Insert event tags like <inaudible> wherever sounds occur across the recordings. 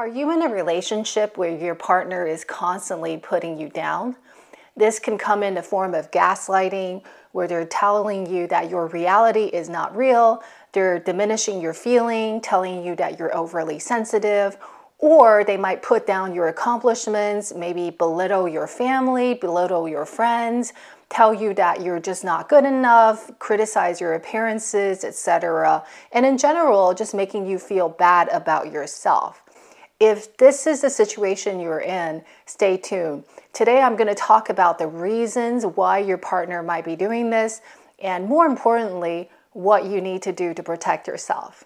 Are you in a relationship where your partner is constantly putting you down? This can come in the form of gaslighting, where they're telling you that your reality is not real, they're diminishing your feeling, telling you that you're overly sensitive, or they might put down your accomplishments, maybe belittle your family, belittle your friends, tell you that you're just not good enough, criticize your appearances, etc. And in general, just making you feel bad about yourself. If this is the situation you're in, stay tuned. Today, I'm going to talk about the reasons why your partner might be doing this, and more importantly, what you need to do to protect yourself.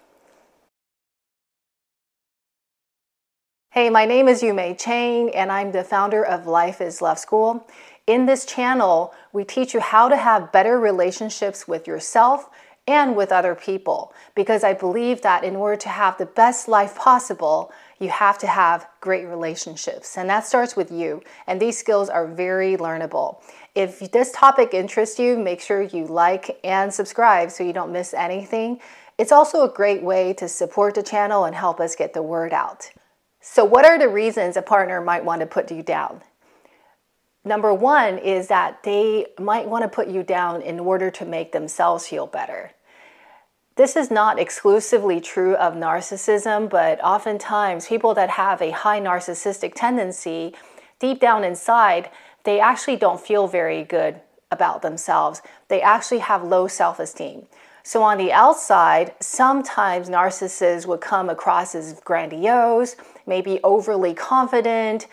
Hey, my name is Yumei Chang, and I'm the founder of Life is Love School. In this channel, we teach you how to have better relationships with yourself and with other people because I believe that in order to have the best life possible, you have to have great relationships. And that starts with you. And these skills are very learnable. If this topic interests you, make sure you like and subscribe so you don't miss anything. It's also a great way to support the channel and help us get the word out. So, what are the reasons a partner might want to put you down? Number one is that they might want to put you down in order to make themselves feel better. This is not exclusively true of narcissism, but oftentimes people that have a high narcissistic tendency, deep down inside, they actually don't feel very good about themselves. They actually have low self esteem. So, on the outside, sometimes narcissists would come across as grandiose, maybe overly confident,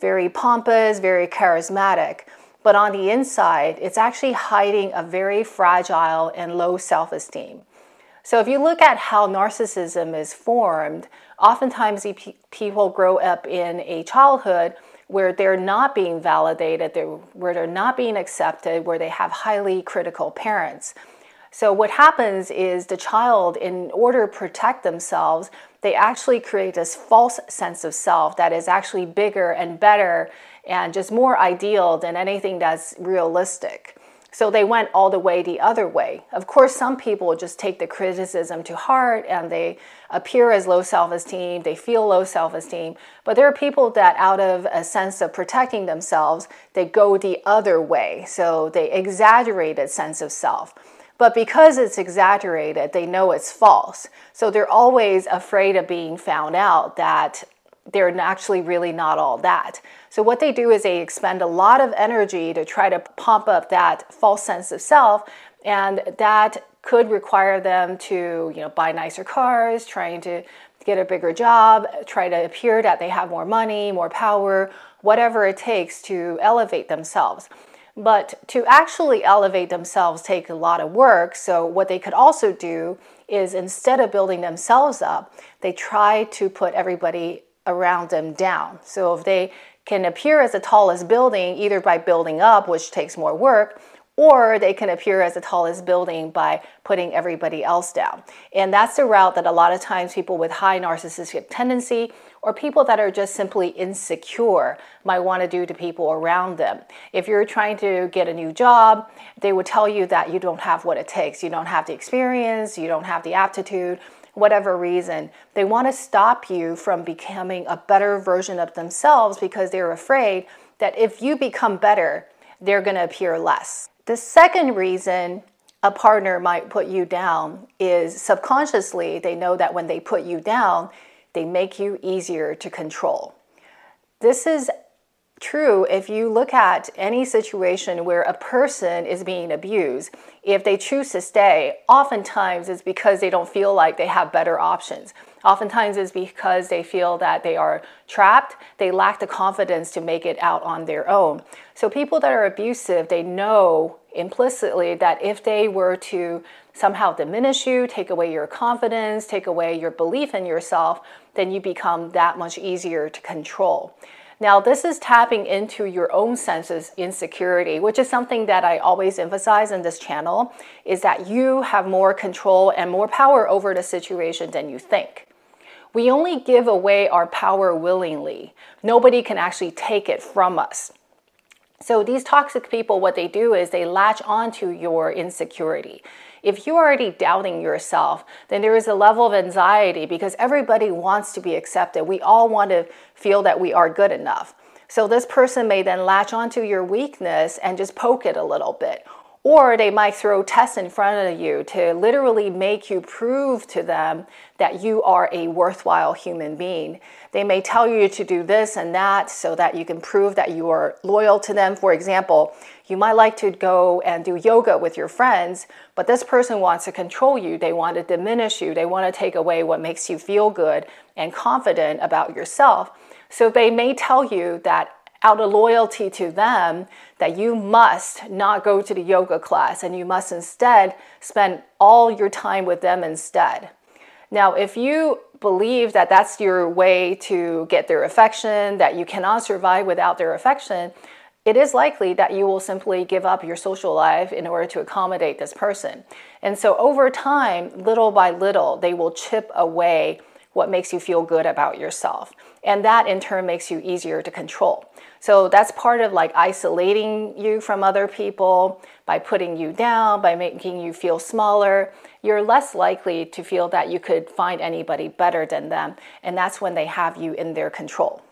very pompous, very charismatic. But on the inside, it's actually hiding a very fragile and low self esteem. So if you look at how narcissism is formed, oftentimes people grow up in a childhood where they're not being validated, where they're not being accepted, where they have highly critical parents. So what happens is the child, in order to protect themselves, they actually create this false sense of self that is actually bigger and better and just more ideal than anything that's realistic. So they went all the way the other way. Of course, some people just take the criticism to heart and they appear as low self esteem, they feel low self esteem. But there are people that, out of a sense of protecting themselves, they go the other way. So they exaggerate a sense of self. But because it's exaggerated, they know it's false. So they're always afraid of being found out that they're actually really not all that. So what they do is they expend a lot of energy to try to pump up that false sense of self, and that could require them to, you know, buy nicer cars, trying to get a bigger job, try to appear that they have more money, more power, whatever it takes to elevate themselves. But to actually elevate themselves take a lot of work. So what they could also do is instead of building themselves up, they try to put everybody around them down. So if they can appear as the tallest building either by building up, which takes more work, or they can appear as the tallest building by putting everybody else down. And that's the route that a lot of times people with high narcissistic tendency or people that are just simply insecure might want to do to people around them. If you're trying to get a new job, they would tell you that you don't have what it takes. You don't have the experience, you don't have the aptitude, whatever reason. They want to stop you from becoming a better version of themselves because they're afraid that if you become better, they're going to appear less. The second reason a partner might put you down is subconsciously they know that when they put you down, they make you easier to control. This is true if you look at any situation where a person is being abused. If they choose to stay, oftentimes it's because they don't feel like they have better options. Oftentimes it's because they feel that they are trapped, they lack the confidence to make it out on their own. So people that are abusive, they know implicitly that if they were to somehow diminish you, take away your confidence, take away your belief in yourself, then you become that much easier to control. Now, this is tapping into your own sense of insecurity, which is something that I always emphasize in this channel, is that you have more control and more power over the situation than you think. We only give away our power willingly. Nobody can actually take it from us. So these toxic people, what they do is they latch onto your insecurity. If you're already doubting yourself, then there is a level of anxiety because everybody wants to be accepted. We all want to feel that we are good enough. So this person may then latch onto your weakness and just poke it a little bit. Or they might throw tests in front of you to literally make you prove to them that you are a worthwhile human being. They may tell you to do this and that so that you can prove that you are loyal to them. For example, you might like to go and do yoga with your friends, but this person wants to control you. They want to diminish you. They want to take away what makes you feel good and confident about yourself. So they may tell you that out of loyalty to them that you must not go to the yoga class and you must instead spend all your time with them instead. Now, if you believe that that's your way to get their affection, that you cannot survive without their affection, it is likely that you will simply give up your social life in order to accommodate this person. And so, over time, little by little, they will chip away what makes you feel good about yourself. And that in turn makes you easier to control. So that's part of like isolating you from other people by putting you down, by making you feel smaller. You're less likely to feel that you could find anybody better than them. And that's when they have you in their control.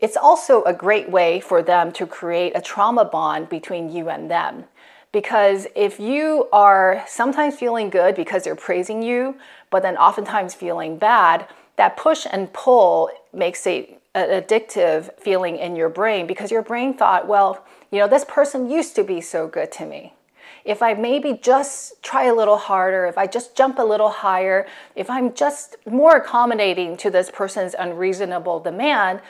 It's also a great way for them to create a trauma bond between you and them. Because if you are sometimes feeling good because they're praising you, but then oftentimes feeling bad, that push and pull makes a an addictive feeling in your brain because your brain thought, well, you know, this person used to be so good to me. If I maybe just try a little harder, if I just jump a little higher, if I'm just more accommodating to this person's unreasonable demand,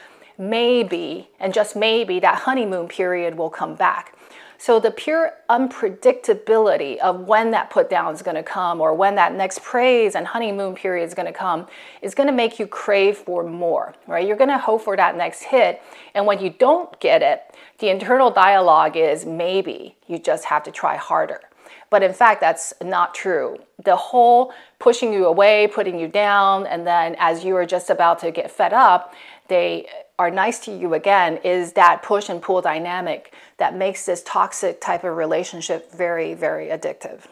maybe, and just maybe, that honeymoon period will come back. So the pure unpredictability of when that put down is going to come or when that next praise and honeymoon period is going to come is going to make you crave for more, right? You're going to hope for that next hit. And when you don't get it, the internal dialogue is maybe you just have to try harder. But in fact, that's not true. The whole pushing you away, putting you down, and then as you are just about to get fed up, they are nice to you again is that push and pull dynamic that makes this toxic type of relationship very, very addictive.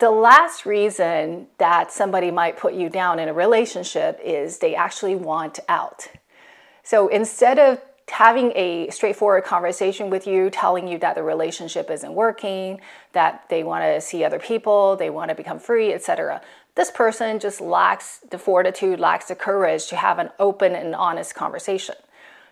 The last reason that somebody might put you down in a relationship is they actually want out. So instead of having a straightforward conversation with you, telling you that the relationship isn't working, that they want to see other people, they want to become free, etc. This person just lacks the fortitude, lacks the courage to have an open and honest conversation.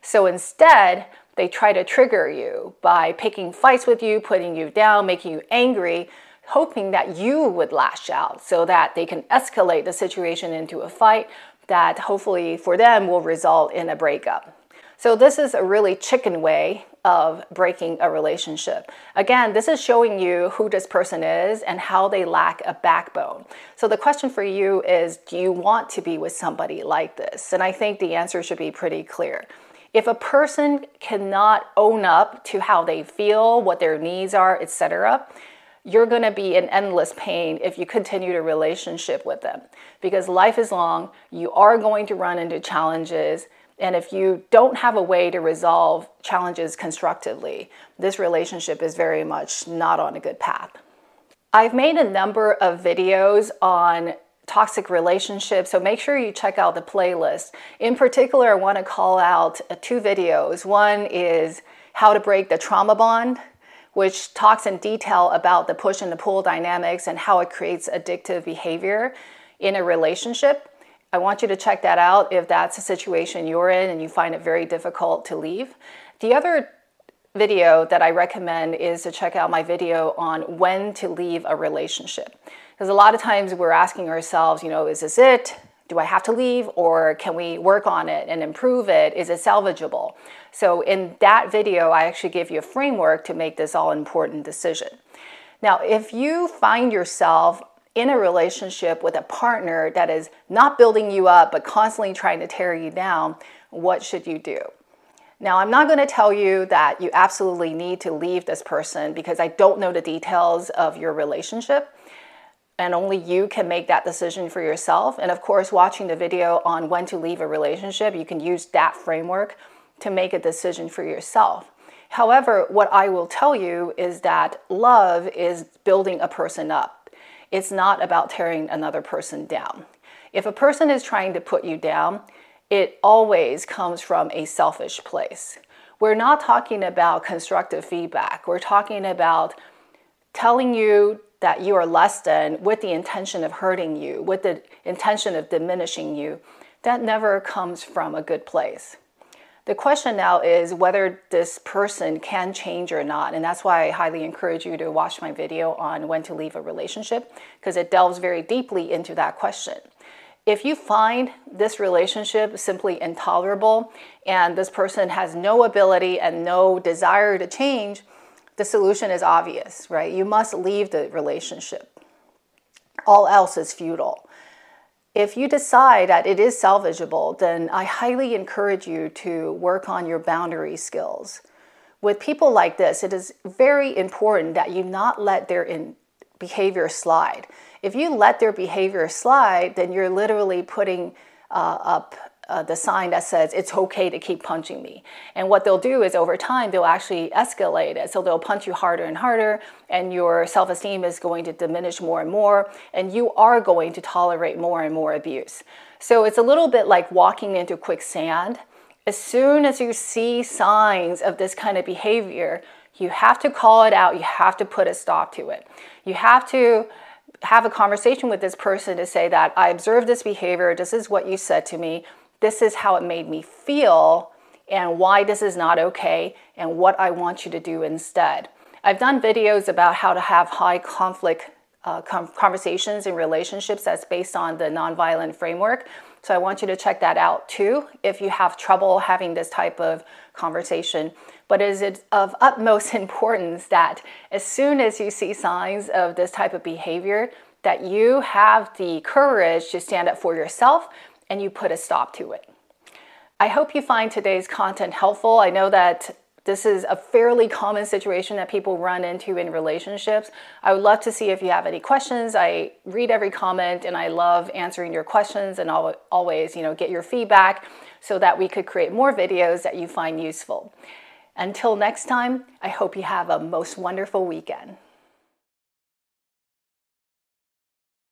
So instead, they try to trigger you by picking fights with you, putting you down, making you angry, hoping that you would lash out so that they can escalate the situation into a fight that hopefully for them will result in a breakup. So, this is a really chicken way of breaking a relationship. Again, this is showing you who this person is and how they lack a backbone. So, the question for you is do you want to be with somebody like this? And I think the answer should be pretty clear. If a person cannot own up to how they feel, what their needs are, etc., you're going to be in endless pain if you continue the relationship with them because life is long. You are going to run into challenges. And if you don't have a way to resolve challenges constructively, this relationship is very much not on a good path. I've made a number of videos on toxic relationships. So make sure you check out the playlist. In particular, I want to call out uh, two videos. One is how to break the trauma bond, which talks in detail about the push and the pull dynamics and how it creates addictive behavior in a relationship. I want you to check that out if that's a situation you're in and you find it very difficult to leave. The other video that I recommend is to check out my video on when to leave a relationship. Because a lot of times we're asking ourselves, you know, is this it? Do I have to leave or can we work on it and improve it? Is it salvageable? So, in that video, I actually give you a framework to make this all important decision. Now, if you find yourself in a relationship with a partner that is not building you up but constantly trying to tear you down, what should you do? Now, I'm not going to tell you that you absolutely need to leave this person because I don't know the details of your relationship and only you can make that decision for yourself. And of course, watching the video on when to leave a relationship, you can use that framework to make a decision for yourself. However, what I will tell you is that love is building a person up. it's not about tearing another person down. If a person is trying to put you down, it always comes from a selfish place. We're not talking about constructive feedback. We're talking about telling you that you are less than with the intention of hurting you, with the intention of diminishing you. That never comes from a good place. The question now is whether this person can change or not. And that's why I highly encourage you to watch my video on when to leave a relationship, because it delves very deeply into that question. If you find this relationship simply intolerable and this person has no ability and no desire to change, the solution is obvious, right? You must leave the relationship. All else is futile. If you decide that it is salvageable, then I highly encourage you to work on your boundary skills. With people like this, it is very important that you not let their in behavior slide. If you let their behavior slide, then you're literally putting uh, up uh, the sign that says it's okay to keep punching me. And what they'll do is over time, they'll actually escalate it. So they'll punch you harder and harder, and your self esteem is going to diminish more and more, and you are going to tolerate more and more abuse. So it's a little bit like walking into quicksand. As soon as you see signs of this kind of behavior, you have to call it out, you have to put a stop to it. You have to have a conversation with this person to say that I observed this behavior, this is what you said to me this is how it made me feel and why this is not okay and what I want you to do instead. I've done videos about how to have high conflict uh, conversations in relationships that's based on the nonviolent framework. So I want you to check that out too if you have trouble having this type of conversation. But it is of utmost <laughs> importance that as soon as you see signs of this type of behavior, that you have the courage to stand up for yourself and you put a stop to it. I hope you find today's content helpful. I know that this is a fairly common situation that people run into in relationships. I would love to see if you have any questions. I read every comment and I love answering your questions and I'll always, you know, get your feedback so that we could create more videos that you find useful. Until next time, I hope you have a most wonderful weekend.